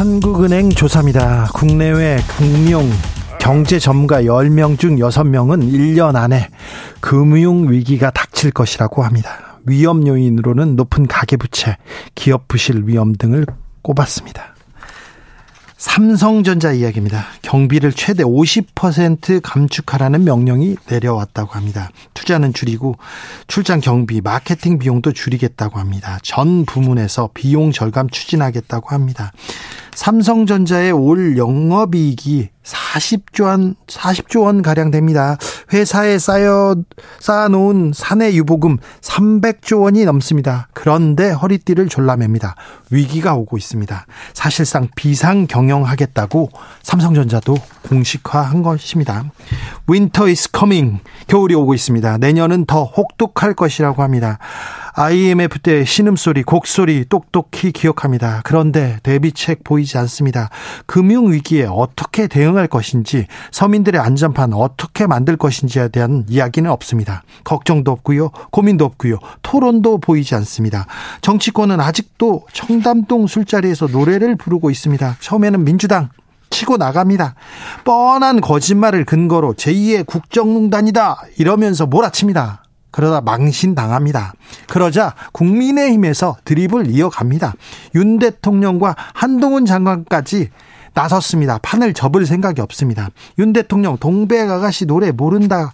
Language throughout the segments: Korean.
한국은행 조사입니다. 국내외 금융 경제 전문가 10명 중 6명은 1년 안에 금융 위기가 닥칠 것이라고 합니다. 위험 요인으로는 높은 가계부채, 기업 부실 위험 등을 꼽았습니다. 삼성전자 이야기입니다. 경비를 최대 50% 감축하라는 명령이 내려왔다고 합니다. 투자는 줄이고 출장 경비, 마케팅 비용도 줄이겠다고 합니다. 전 부문에서 비용 절감 추진하겠다고 합니다. 삼성전자의 올 영업이익이 40조 원, 40조 원 가량 됩니다. 회사에 쌓여 쌓아놓은 사내 유보금 300조 원이 넘습니다. 그런데 허리띠를 졸라맵니다. 위기가 오고 있습니다. 사실상 비상 경영하겠다고 삼성전자도 공식화한 것입니다. Winter is coming. 겨울이 오고 있습니다. 내년은 더 혹독할 것이라고 합니다. IMF 때 신음소리, 곡소리 똑똑히 기억합니다. 그런데 대비책 보이지 않습니다. 금융위기에 어떻게 대응할 것인지, 서민들의 안전판 어떻게 만들 것인지에 대한 이야기는 없습니다. 걱정도 없고요. 고민도 없고요. 토론도 보이지 않습니다. 정치권은 아직도 청담동 술자리에서 노래를 부르고 있습니다. 처음에는 민주당, 치고 나갑니다. 뻔한 거짓말을 근거로 제2의 국정농단이다 이러면서 몰아칩니다. 그러다 망신당합니다. 그러자 국민의힘에서 드립을 이어갑니다. 윤 대통령과 한동훈 장관까지 나섰습니다. 판을 접을 생각이 없습니다. 윤 대통령 동백 아가씨 노래 모른다.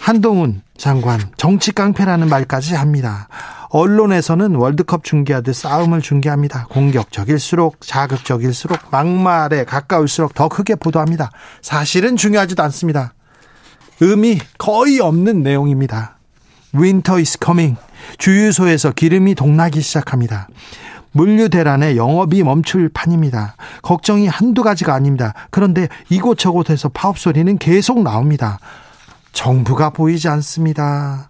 한동훈 장관 정치 깡패라는 말까지 합니다. 언론에서는 월드컵 중계하듯 싸움을 중계합니다. 공격적일수록 자극적일수록 막말에 가까울수록 더 크게 보도합니다. 사실은 중요하지도 않습니다. 의미 거의 없는 내용입니다. Winter is coming. 주유소에서 기름이 동나기 시작합니다. 물류 대란의 영업이 멈출 판입니다. 걱정이 한두 가지가 아닙니다. 그런데 이곳저곳에서 파업 소리는 계속 나옵니다. 정부가 보이지 않습니다.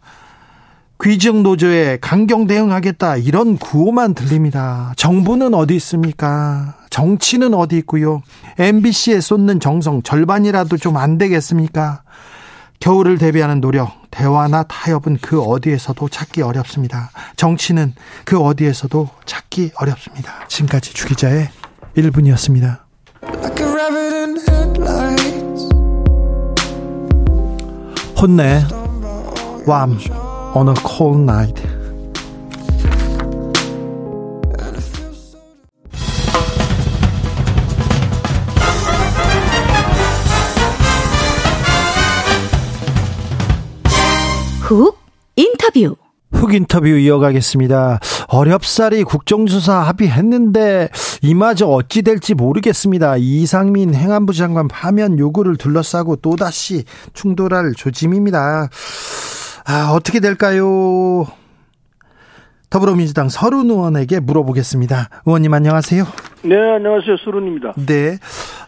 귀중 노조에 강경 대응하겠다 이런 구호만 들립니다. 정부는 어디 있습니까? 정치는 어디 있고요? MBC에 쏟는 정성 절반이라도 좀 안 되겠습니까? 겨울을 대비하는 노력, 대화나 타협은 그 어디에서도 찾기 어렵습니다. 정치는 그 어디에서도 찾기 어렵습니다. 지금까지 주기자의 1분이었습니다. 혼내, 왬, on a cold night. 훅 인터뷰 훅 인터뷰 이어가겠습니다. 어렵사리 국정조사 합의했는데 이마저 어찌 될지 모르겠습니다. 이상민 행안부 장관 파면 요구를 둘러싸고 또다시 충돌할 조짐입니다. 아, 어떻게 될까요? 더불어민주당 서른 의원에게 물어보겠습니다. 의원님 안녕하세요. 네, 안녕하세요. 서른입니다. 네.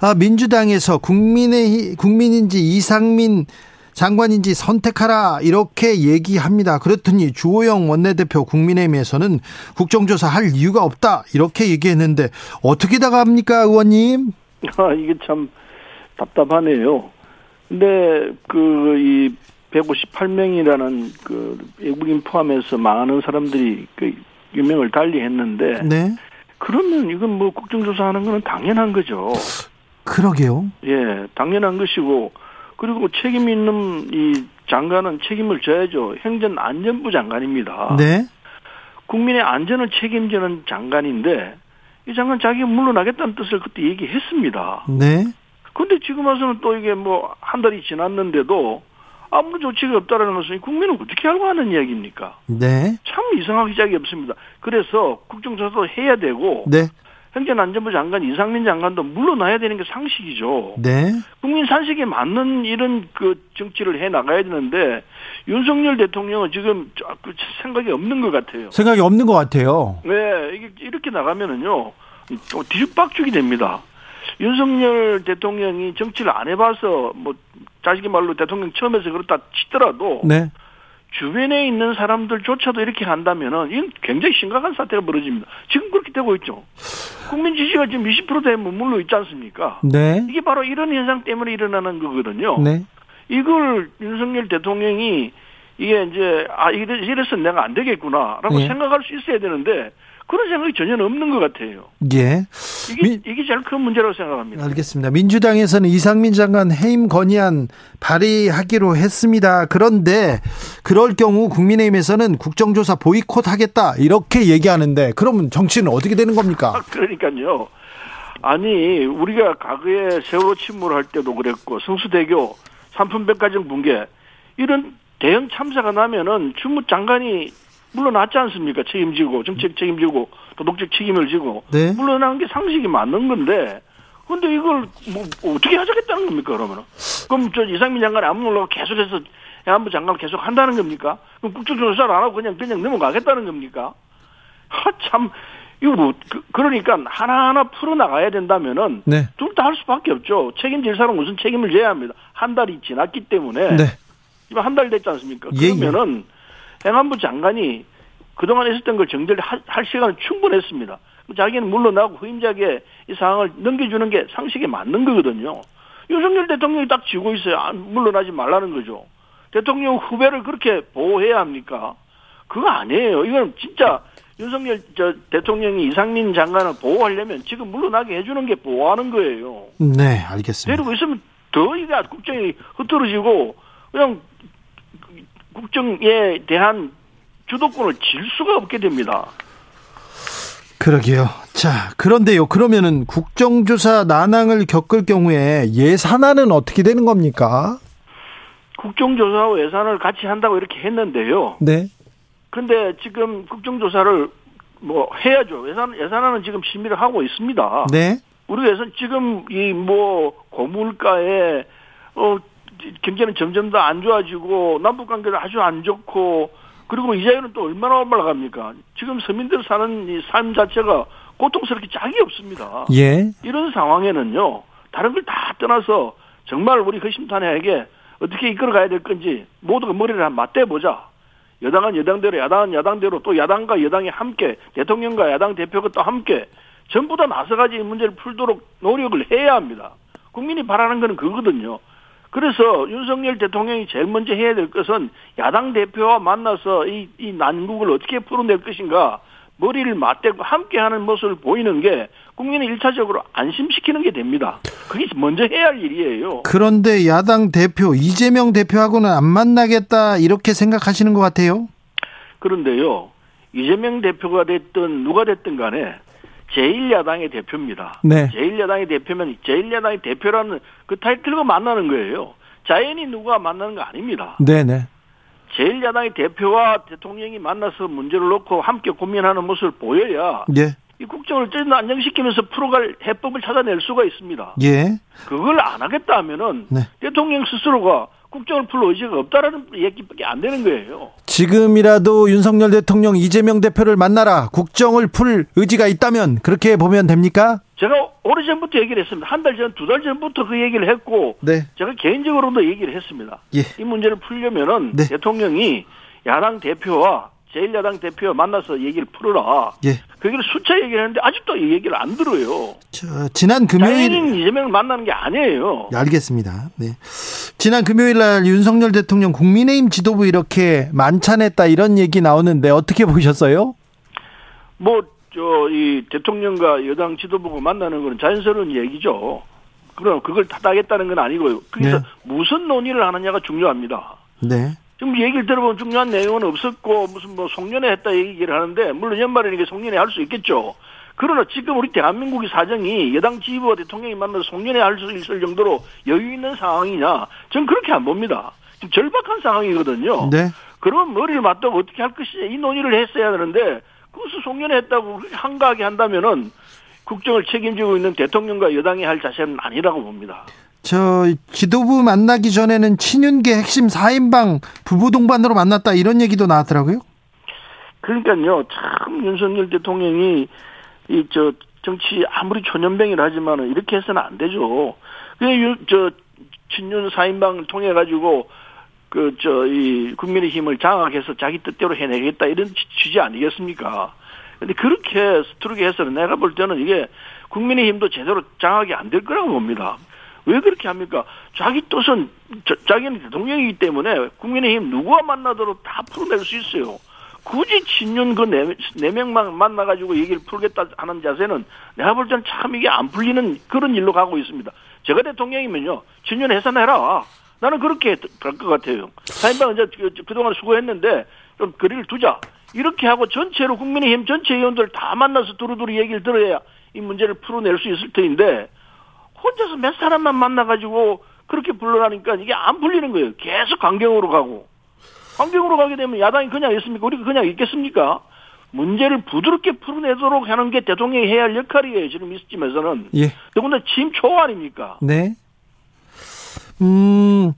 아, 민주당에서 국민의 국민인지 이상민 장관인지 선택하라 이렇게 얘기합니다. 그렇더니 주호영 원내대표 국민의힘에서는 국정조사 할 이유가 없다 이렇게 얘기했는데 어떻게 다갑니까 의원님? 아 이게 참 답답하네요. 근데 그 이 158명이라는 그 외국인 포함해서 많은 사람들이 그 유명을 달리했는데 네. 그러면 이건 뭐 국정조사하는 거는 당연한 거죠. 그러게요. 예, 당연한 것이고 그리고 책임 있는 이 장관은 책임을 져야죠. 행정안전부 장관입니다. 네. 국민의 안전을 책임지는 장관인데 이 장관 자기가 물러나겠다는 뜻을 그때 얘기했습니다. 네. 근데 지금 와서는 또 이게 뭐 한 달이 지났는데도 아무런 조치가 없다라는 것은 국민은 어떻게 알고 하는 이야기입니까? 네. 참 이상하기 짝이 없습니다. 그래서 국정조사도 해야 되고 네. 행정안전부 장관 이상민 장관도 물러나야 되는 게 상식이죠. 네. 국민 산식에 맞는 이런 그 정치를 해 나가야 되는데 윤석열 대통령은 지금 그 생각이 없는 것 같아요. 생각이 없는 것 같아요. 네, 이게 이렇게 나가면은요 또 뒤죽박죽이 됩니다. 윤석열 대통령이 정치를 안 해봐서 뭐 자식이 말로 대통령 처음에서 그렇다 치더라도 네. 주변에 있는 사람들조차도 이렇게 한다면은 이건 굉장히 심각한 사태가 벌어집니다. 지금 그렇게 되고 있죠. 국민 지지가 지금 20%대에 머물러 있지 않습니까? 네. 이게 바로 이런 현상 때문에 일어나는 거거든요. 네. 이걸 윤석열 대통령이 이게 이제 아 이래 이래서 내가 안 되겠구나라고 네. 생각할 수 있어야 되는데 그런 생각이 전혀 없는 것 같아요. 예. 이게 미- 이게 제일 큰 문제라고 생각합니다. 알겠습니다. 민주당에서는 이상민 장관 해임 건의안 발의하기로 했습니다. 그런데 그럴 경우 국민의힘에서는 국정조사 보이콧 하겠다 이렇게 얘기하는데 그러면 정치는 어떻게 되는 겁니까? 아, 그러니까요. 아니 우리가 과거에 세월호 침몰할 때도 그랬고 성수대교 삼품백화점 붕괴 이런 대형 참사가 나면은 주무 장관이 물러났지 않습니까? 책임지고 정책 책임지고 도덕적 책임을 지고 네. 물러나는 게 상식이 맞는 건데 근데 이걸 뭐 어떻게 하자겠다는 겁니까 그러면은 그럼 저 이상민 장관이 안 물러가고 계속해서 해안부 장관 계속 한다는 겁니까? 그럼 국정조사를 안 하고 그냥 그냥 넘어가겠다는 겁니까? 하참 이거 뭐 그, 그러니까 하나하나 풀어 나가야 된다면은 네. 둘다 할 수밖에 없죠. 책임질 사람 무슨 책임을 져야 합니다. 한 달이 지났기 때문에 네. 지금 한 달 됐지 않습니까? 예, 예. 그러면은 행안부 장관이 그동안 있었던 걸 정리를 할, 할 시간은 충분했습니다. 자기는 물러나고 후임자에게 이 상황을 넘겨주는 게 상식에 맞는 거거든요. 윤석열 대통령이 딱 쥐고 있어요. 안- 물러나지 말라는 거죠. 대통령 후배를 그렇게 보호해야 합니까? 그거 아니에요. 이건 진짜 윤석열 저 대통령이 이상민 장관을 보호하려면 지금 물러나게 해주는 게 보호하는 거예요. 네, 알겠습니다. 데리고 있으면 더 이게 국정이 흐트러지고 그냥 국정에 대한 주도권을 질 수가 없게 됩니다. 그러게요. 자, 그런데요. 그러면은 국정조사 난항을 겪을 경우에 예산안은 어떻게 되는 겁니까? 국정조사와 예산을 같이 한다고 이렇게 했는데요. 네. 근데 지금 국정조사를 뭐 해야죠. 예산 예산안은 지금 심의를 하고 있습니다. 네. 우리 예산 지금 이 뭐 고물가에 어 경제는 점점 더 안 좋아지고 남북 관계도 아주 안 좋고 그리고 이자율은 또 얼마나 올라갑니까? 지금 서민들 사는 이 삶 자체가 고통스럽게 짝이 없습니다. 예. 이런 상황에는요, 다른 걸 다 떠나서 정말 우리 허심탄회하게 어떻게 이끌어가야 될 건지 모두가 머리를 한번 맞대보자. 여당은 여당대로, 야당은 야당대로, 또 야당과 여당이 함께, 대통령과 야당 대표가 또 함께 전부 다 나서가지 이 문제를 풀도록 노력을 해야 합니다. 국민이 바라는 거는 그거거든요. 그래서 윤석열 대통령이 제일 먼저 해야 될 것은 야당 대표와 만나서 이, 이 난국을 어떻게 풀어낼 것인가 머리를 맞대고 함께하는 모습을 보이는 게 국민을 일차적으로 안심시키는 게 됩니다. 그게 먼저 해야 할 일이에요. 그런데 야당 대표 이재명 대표하고는 안 만나겠다 이렇게 생각하시는 것 같아요. 그런데요, 이재명 대표가 됐든 누가 됐든 간에 제1야당의 대표입니다. 네. 제1야당의 대표면 제1야당의 대표라는 그 타이틀과 만나는 거예요. 자연히 누가 만나는 거 아닙니다. 네네. 제1야당의 대표와 대통령이 만나서 문제를 놓고 함께 고민하는 모습을 보여야 예. 이 국정을 좀 안정시키면서 풀어갈 해법을 찾아낼 수가 있습니다. 예. 그걸 안 하겠다 하면은 네. 대통령 스스로가 국정을 풀 의지가 없다라는 얘기밖에 안 되는 거예요. 지금이라도 윤석열 대통령 이재명 대표를 만나라. 국정을 풀 의지가 있다면 그렇게 보면 됩니까? 제가 오래전부터 얘기를 했습니다. 한 달 전, 두 달 전부터 그 얘기를 했고, 네. 제가 개인적으로도 얘기를 했습니다. 예. 이 문제를 풀려면은 네. 대통령이 야당 대표와 제1야당 대표와 만나서 얘기를 풀어라. 예. 그 얘기를 수차 얘기를 했는데 아직도 이 얘기를 안 들어요. 저, 지난 금요일 자연인 이재명을 만나는 게 아니에요. 네, 알겠습니다. 네. 지난 금요일 날 윤석열 대통령 국민의힘 지도부 이렇게 만찬했다 이런 얘기 나오는데 어떻게 보셨어요? 뭐, 저, 이 대통령과 여당 지도부가 만나는 건 자연스러운 얘기죠. 그럼 그걸 타다하겠다는 건 아니고요. 그래서 네. 무슨 논의를 하느냐가 중요합니다. 네. 지금 얘기를 들어보면 중요한 내용은 없었고 무슨 뭐 송년회 했다 얘기를 하는데 물론 연말이니까 송년회 할 수 있겠죠. 그러나 지금 우리 대한민국의 사정이 여당 지휘부와 대통령이 만나서 송년회 할 수 있을 정도로 여유 있는 상황이냐? 전 그렇게 안 봅니다. 지금 절박한 상황이거든요. 네. 그럼 머리를 맞다고 어떻게 할 것이냐 이 논의를 했어야 되는데 그것을 송년회 했다고 한가하게 한다면은 국정을 책임지고 있는 대통령과 여당이 할 자세는 아니라고 봅니다. 저 지도부 만나기 전에는 친윤계 핵심 4인방 부부 동반으로 만났다 이런 얘기도 나왔더라고요. 그러니까요, 참 윤석열 대통령이 이 저 정치 아무리 초년병이라 하지만은 이렇게 해서는 안 되죠. 그냥 저 친윤 사인방을 통해 가지고 그 저 이 국민의 힘을 장악해서 자기 뜻대로 해내겠다 이런 취지 아니겠습니까? 근데 그렇게 스트르게 해서는 내가 볼 때는 이게 국민의 힘도 제대로 장악이 안 될 거라고 봅니다. 왜 그렇게 합니까? 자기 뜻은 저, 자기는 대통령이기 때문에 국민의힘 누구와 만나더라도 다 풀어낼 수 있어요. 굳이 친윤 그네 네 명만 만나가지고 얘기를 풀겠다 하는 자세는 내가 볼 때는 참 이게 안 풀리는 그런 일로 가고 있습니다. 제가 대통령이면요, 친윤 해산해라. 나는 그렇게 갈것 같아요. 사인방은 이제 그, 그동안 수고했는데 좀 거리를 두자. 이렇게 하고 전체로 국민의힘 전체 의원들 다 만나서 두루두루 얘기를 들어야 이 문제를 풀어낼 수 있을 터인데 혼자서 몇 사람만 만나가지고 그렇게 불러라니까 이게 안 풀리는 거예요. 계속 강경으로 가고. 강경으로 가게 되면 야당이 그냥 있습니까? 우리가 그냥 있겠습니까? 문제를 부드럽게 풀어내도록 하는 게 대통령이 해야 할 역할이에요. 지금 이 시점에서는. 예. 더군다나 짐초 아닙니까? 네. 음,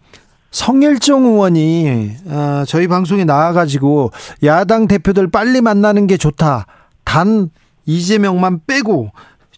성일종 의원이 어, 저희 방송에 나와가지고 야당 대표들 빨리 만나는 게 좋다. 단 이재명만 빼고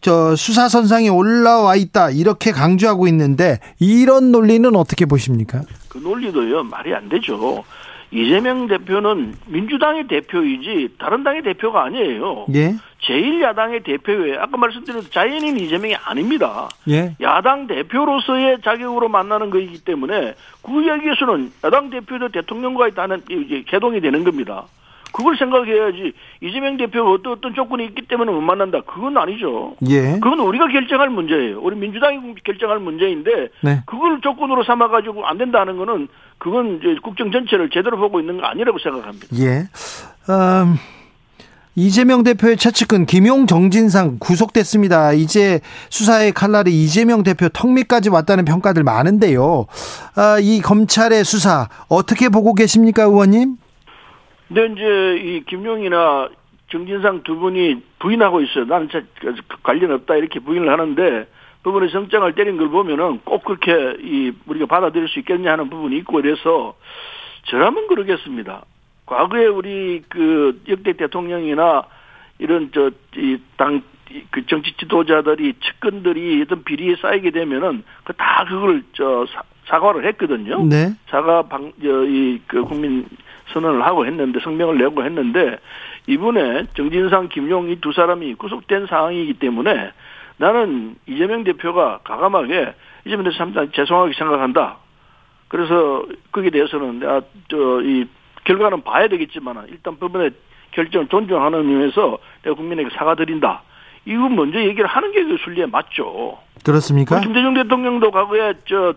저 수사 선상에 올라와 있다 이렇게 강조하고 있는데 이런 논리는 어떻게 보십니까? 그 논리도요 말이 안 되죠. 이재명 대표는 민주당의 대표이지 다른 당의 대표가 아니에요. 예. 제1야당의 대표에 아까 말씀드린 자연인 이재명이 아닙니다. 예. 야당 대표로서의 자격으로 만나는 것이기 때문에 그 이야기에서는 야당 대표도 대통령과의 다는 이제 개동이 되는 겁니다. 그걸 생각해야지 이재명 대표가 어떤 어떤 조건이 있기 때문에 못 만난다. 그건 아니죠. 예. 그건 우리가 결정할 문제예요. 우리 민주당이 결정할 문제인데 네. 그걸 조건으로 삼아 가지고 안 된다는 거는 그건 이제 국정 전체를 제대로 보고 있는 거 아니라고 생각합니다. 예. 음, 이재명 대표의 최측근 김용 정진상 구속됐습니다. 이제 수사의 칼날이 이재명 대표 턱 밑까지 왔다는 평가들 많은데요. 아, 이 검찰의 수사 어떻게 보고 계십니까, 의원님? 근데 이제 이 김용이나 정진상 두 분이 부인하고 있어요. 나는 자, 관련 없다 이렇게 부인을 하는데 부분의 정장을 때린 걸 보면은 꼭 그렇게 이 우리가 받아들일 수 있겠냐 하는 부분이 있고 그래서 저라면 그러겠습니다. 과거에 우리 그 역대 대통령이나 이런 저 이 당 그 정치 지도자들이 측근들이 어떤 비리에 쌓이게 되면은 그 다 그걸 저 사, 사과를 했거든요. 네. 사과 방 저이그 국민 선언을 하고 했는데 성명을 내고 했는데 이번에 정진상, 김용 이 두 사람이 구속된 상황이기 때문에 나는 이재명 대표가 가감하게 이재명 대표 참 죄송하게 생각한다. 그래서 거기에 대해서는 내가 저이 결과는 봐야 되겠지만 일단 법원의 결정을 존중하는 의미에서 내가 국민에게 사과드린다. 이거 먼저 얘기를 하는 게 그 순리에 맞죠. 그렇습니까? 김대중 대통령도 과거에 저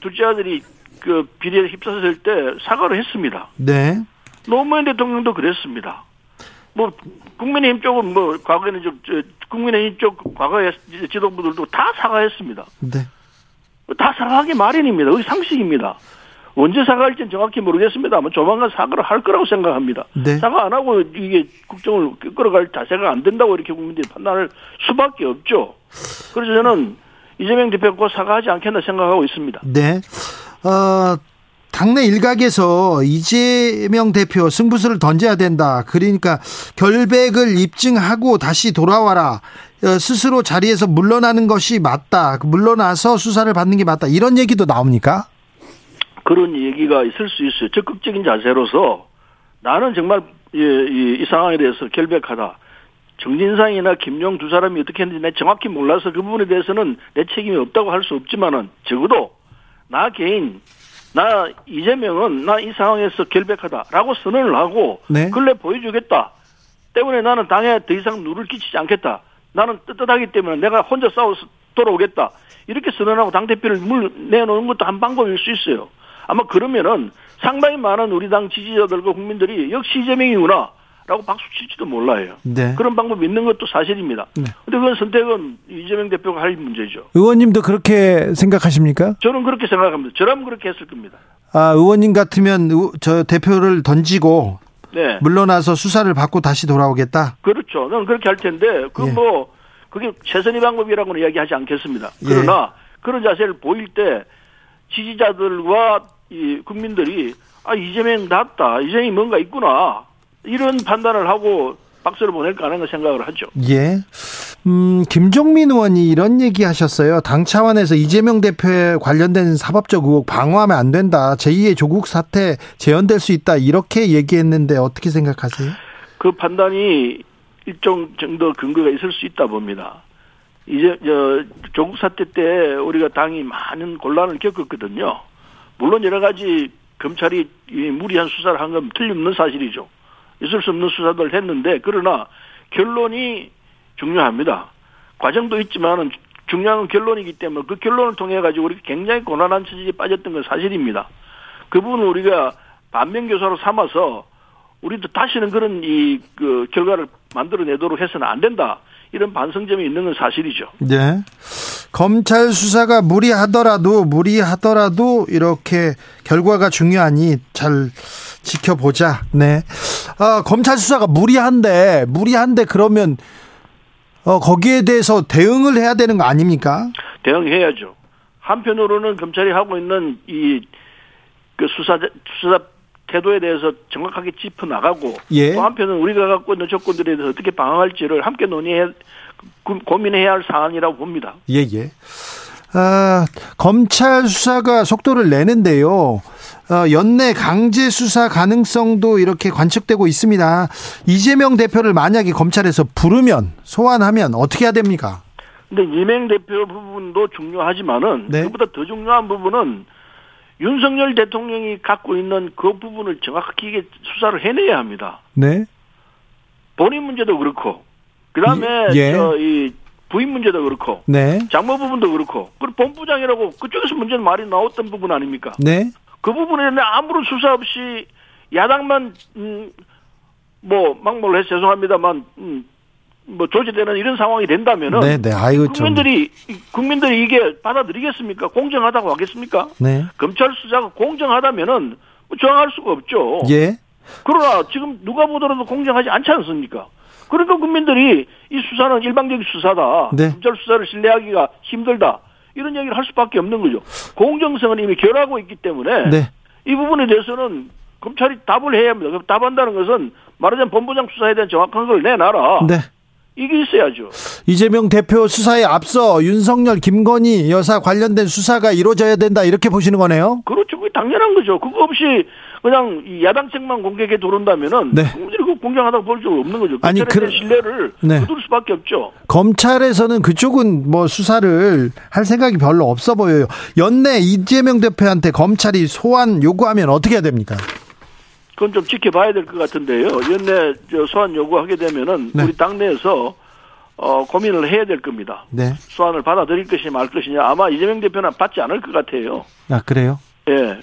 둘째 아들이 그 비리에 휩싸였을 때 사과를 했습니다. 네. 노무현 대통령도 그랬습니다. 뭐 국민의힘 쪽은 뭐 과거에는 좀 저, 국민의힘 쪽 과거의 지도부들도 다 사과했습니다. 네. 다 사과하기 마련입니다. 그게 상식입니다. 언제 사과할지는 정확히 모르겠습니다만 조만간 사과를 할 거라고 생각합니다. 네. 사과 안 하고 이게 국정을 끌어갈 자세가 안 된다고 이렇게 국민들이 판단할 수밖에 없죠. 그래서 저는 이재명 대표가 사과하지 않겠나 생각하고 있습니다. 네. 어, 당내 일각에서 이재명 대표 승부수를 던져야 된다. 그러니까 결백을 입증하고 다시 돌아와라. 어, 스스로 자리에서 물러나는 것이 맞다. 물러나서 수사를 받는 게 맞다. 이런 얘기도 나옵니까? 그런 얘기가 있을 수 있어요. 적극적인 자세로서 나는 정말 이, 이, 이 상황에 대해서 결백하다. 정진상이나 김용 두 사람이 어떻게 했는지 내가 정확히 몰라서 그 부분에 대해서는 내 책임이 없다고 할 수 없지만은 적어도 나 개인 나 이재명은 나 이 상황에서 결백하다라고 선언을 하고 네. 근래 보여주겠다. 때문에 나는 당에 더 이상 누를 끼치지 않겠다. 나는 떳떳하기 때문에 내가 혼자 싸워서 돌아오겠다. 이렇게 선언하고 당 대표를 물 내놓는 것도 한 방법일 수 있어요. 아마 그러면은 상당히 많은 우리 당 지지자들과 국민들이 역시 이재명이구나. 라고 박수 칠지도 몰라요. 네. 그런 방법이 있는 것도 사실입니다. 네. 근데 그건 선택은 이재명 대표가 할 문제죠. 의원님도 그렇게 생각하십니까? 저는 그렇게 생각합니다. 저라면 그렇게 했을 겁니다. 아, 의원님 같으면 의- 저 대표를 던지고 네. 물러나서 수사를 받고 다시 돌아오겠다. 그렇죠. 저는 그렇게 할 텐데, 그 예. 뭐, 그게 최선의 방법이라고는 이야기하지 않겠습니다. 예. 그러나, 그런 자세를 보일 때, 지지자들과 이 국민들이, 아, 이재명 낫다. 이재명이 뭔가 있구나. 이런 판단을 하고 박수를 보낼까 하는 생각을 하죠. 예. 음, 김종민 의원이 이런 얘기 하셨어요. 당 차원에서 이재명 대표에 관련된 사법적 의혹 방어하면 안 된다. 제2의 조국 사태 재현될 수 있다. 이렇게 얘기했는데 어떻게 생각하세요? 그 판단이 일정 정도 근거가 있을 수 있다 봅니다. 이제 저 조국 사태 때 우리가 당이 많은 곤란을 겪었거든요. 물론 여러 가지 검찰이 무리한 수사를 한 건 틀림없는 사실이죠. 있을 수 없는 수사들 했는데 그러나 결론이 중요합니다. 과정도 있지만은 중요한 결론이기 때문에 그 결론을 통해 가지고 우리 굉장히 고난한 처지에 빠졌던 건 사실입니다. 그 부분을 우리가 반면교사로 삼아서 우리도 다시는 그런 이 그 결과를 만들어내도록 해서는 안 된다. 이런 반성점이 있는 건 사실이죠. 네. 검찰 수사가 무리하더라도 무리하더라도 이렇게 결과가 중요하니 잘 지켜보자. 네. 아, 검찰 수사가 무리한데 무리한데 그러면 어, 거기에 대해서 대응을 해야 되는 거 아닙니까? 대응해야죠. 한편으로는 검찰이 하고 있는 이 그 수사 수사 태도에 대해서 정확하게 짚어 나가고 예. 또 한편은 우리가 갖고 있는 조건들에 대해서 어떻게 방어할지를 함께 논의해 고민해야 할 사안이라고 봅니다. 예, 예. 아, 검찰 수사가 속도를 내는데요. 어, 연내 강제 수사 가능성도 이렇게 관측되고 있습니다. 이재명 대표를 만약에 검찰에서 부르면 소환하면 어떻게 해야 됩니까? 근데 이명 대표 부분도 중요하지만은 네. 그보다 더 중요한 부분은 윤석열 대통령이 갖고 있는 그 부분을 정확하게 수사를 해내야 합니다. 네. 본인 문제도 그렇고 그 다음에 예. 저이 부인 문제도 그렇고 네. 장모 부분도 그렇고 그리고 본부장이라고 그쪽에서 문제는 말이 나왔던 부분 아닙니까? 네. 그 부분에 대해 아무런 수사 없이 야당만 음, 뭐 막말로 해서 죄송합니다만 음, 뭐 조제되는 이런 상황이 된다면은 네, 네. 아이고 좀. 국민들이 국민들이 이게 받아들이겠습니까? 공정하다고 하겠습니까? 네. 검찰 수사가 공정하다면은 뭐 저항할 수가 없죠. 예. 그러나 지금 누가 보더라도 공정하지 않지 않습니까? 그러니까 국민들이 이 수사는 일방적인 수사다. 네. 검찰 수사를 신뢰하기가 힘들다. 이런 얘기를 할 수밖에 없는 거죠. 공정성은 이미 결하고 있기 때문에 네. 이 부분에 대해서는 검찰이 답을 해야 합니다. 답한다는 것은 말하자면 본부장 수사에 대한 정확한 걸 내놔라. 네. 이게 있어야죠. 이재명 대표 수사에 앞서 윤석열, 김건희 여사 관련된 수사가 이루어져야 된다 이렇게 보시는 거네요. 그렇죠. 그게 당연한 거죠. 그거 없이 그냥 이 야당책만 공개해 들어온다면은 네. 국민들이 그거 공정하다고 볼 수 없는 거죠. 아니, 검찰에 대한 그- 신뢰를 네. 거둘 수밖에 없죠. 검찰에서는 그쪽은 뭐 수사를 할 생각이 별로 없어 보여요. 연내 이재명 대표한테 검찰이 소환 요구하면 어떻게 해야 됩니까? 그건 좀 지켜봐야 될 것 같은데요. 연내 저 소환 요구하게 되면은 네. 우리 당내에서 어, 고민을 해야 될 겁니다. 네. 소환을 받아들일 것이냐 말 것이냐 아마 이재명 대표는 받지 않을 것 같아요. 아, 그래요? 예.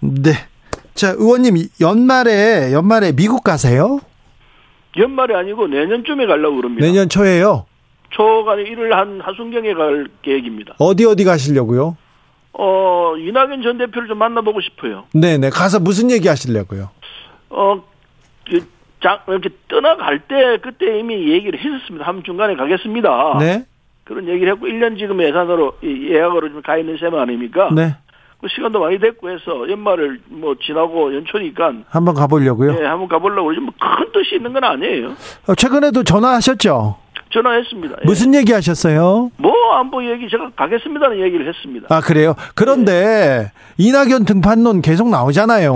네. 자, 의원님, 연말에, 연말에 미국 가세요? 연말이 아니고 내년쯤에 가려고 그럽니다. 내년 초에요? 초가 1월 한 하순경에 갈 계획입니다. 어디 어디 가시려고요? 어, 이낙연 전 대표를 좀 만나보고 싶어요. 네네. 가서 무슨 얘기 하시려고요? 어, 그, 장, 이렇게 떠나갈 때 그때 이미 얘기를 했었습니다. 한 중간에 가겠습니다. 네? 그런 얘기를 했고 1년 지금 예산으로 이 예약으로 좀 가 있는 셈 아닙니까? 네. 그 시간도 많이 됐고 해서 연말을 뭐 지나고 연초니까 한번 가보려고요? 예, 한번 가보려고 그러지 뭐큰 뜻이 있는 건 아니에요. 어, 최근에도 전화하셨죠? 전화했습니다. 예. 무슨 얘기 하셨어요? 뭐 안보 얘기 제가 가겠습니다는 얘기를 했습니다. 아, 그래요? 그런데 이낙연 등판론 계속 나오잖아요.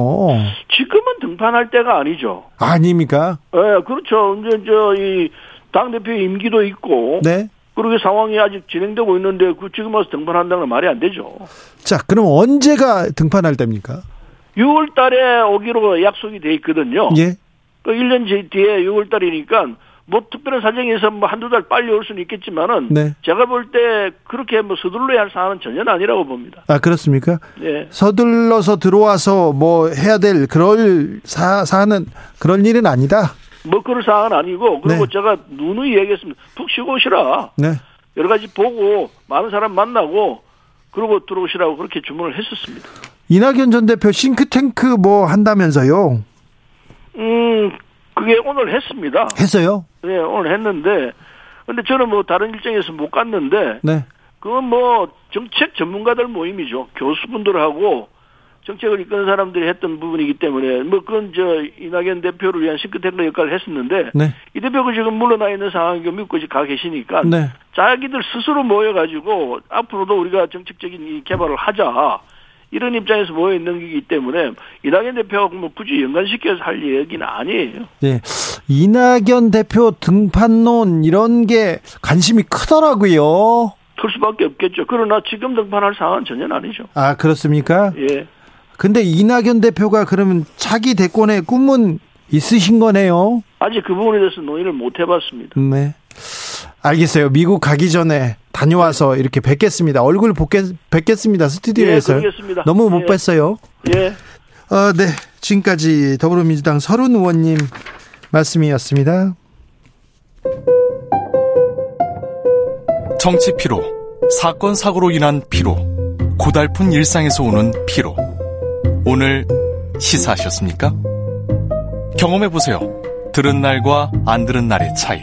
지금은 등판할 때가 아니죠. 아닙니까? 예, 그렇죠. 이제 저이 당 대표 임기도 있고 네. 그리고 상황이 아직 진행되고 있는데 그 지금 와서 등판한다는 건 말이 안 되죠. 자, 그럼 언제가 등판할 때입니까? 6월 달에 오기로 약속이 돼 있거든요. 예. 그 1년 뒤에 6월 달이니까 뭐 특별한 사정에서 뭐 한두 달 빨리 올 수는 있겠지만은 네. 제가 볼 때 그렇게 뭐 서둘러야 할 사안은 전혀 아니라고 봅니다. 아, 그렇습니까? 예. 서둘러서 들어와서 뭐 해야 될 그럴 사, 사안은 그런 일은 아니다. 뭐 그럴 사안은 아니고 그리고 네. 제가 누누이 얘기했습니다. 푹 쉬고 오시라. 네. 여러 가지 보고 많은 사람 만나고 그러고 들어오시라고 그렇게 주문을 했었습니다. 이낙연 전 대표 싱크탱크 뭐 한다면서요? 음, 그게 오늘 했습니다. 했어요? 예, 오늘 했는데 근데 저는 뭐 다른 일정에서 못 갔는데 네. 그건 뭐 정책 전문가들 모임이죠. 교수분들하고 정책을 이끄는 사람들이 했던 부분이기 때문에 뭐 그건 저 이낙연 대표를 위한 싱크탱크 역할을 했었는데 네. 이 대표가 지금 물러나 있는 상황이고 미국까지 가 계시니까 네. 자기들 스스로 모여가지고 앞으로도 우리가 정책적인 이 개발을 하자 이런 입장에서 모여 있는 거기 때문에 이낙연 대표하고 뭐 굳이 연관시켜서 할 얘기는 아니에요. 네. 이낙연 대표 등판론 이런 게 관심이 크더라고요. 클 수밖에 없겠죠. 그러나 지금 등판할 상황은 전혀 아니죠. 아, 그렇습니까? 예. 근데 이낙연 대표가 그러면 차기 대권의 꿈은 있으신 거네요. 아직 그 부분에 대해서 논의를 못 해봤습니다. 네. 알겠어요. 미국 가기 전에 다녀와서 이렇게 뵙겠습니다. 얼굴 뵙겠, 뵙겠습니다. 스튜디오에서. 예. 너무 못 예. 뵀어요. 예. 어, 네. 지금까지 더불어민주당 서른 의원님 말씀이었습니다. 정치 피로, 사건 사고로 인한 피로, 고달픈 일상에서 오는 피로. 오늘 시사하셨습니까? 경험해 보세요. 들은 날과 안 들은 날의 차이.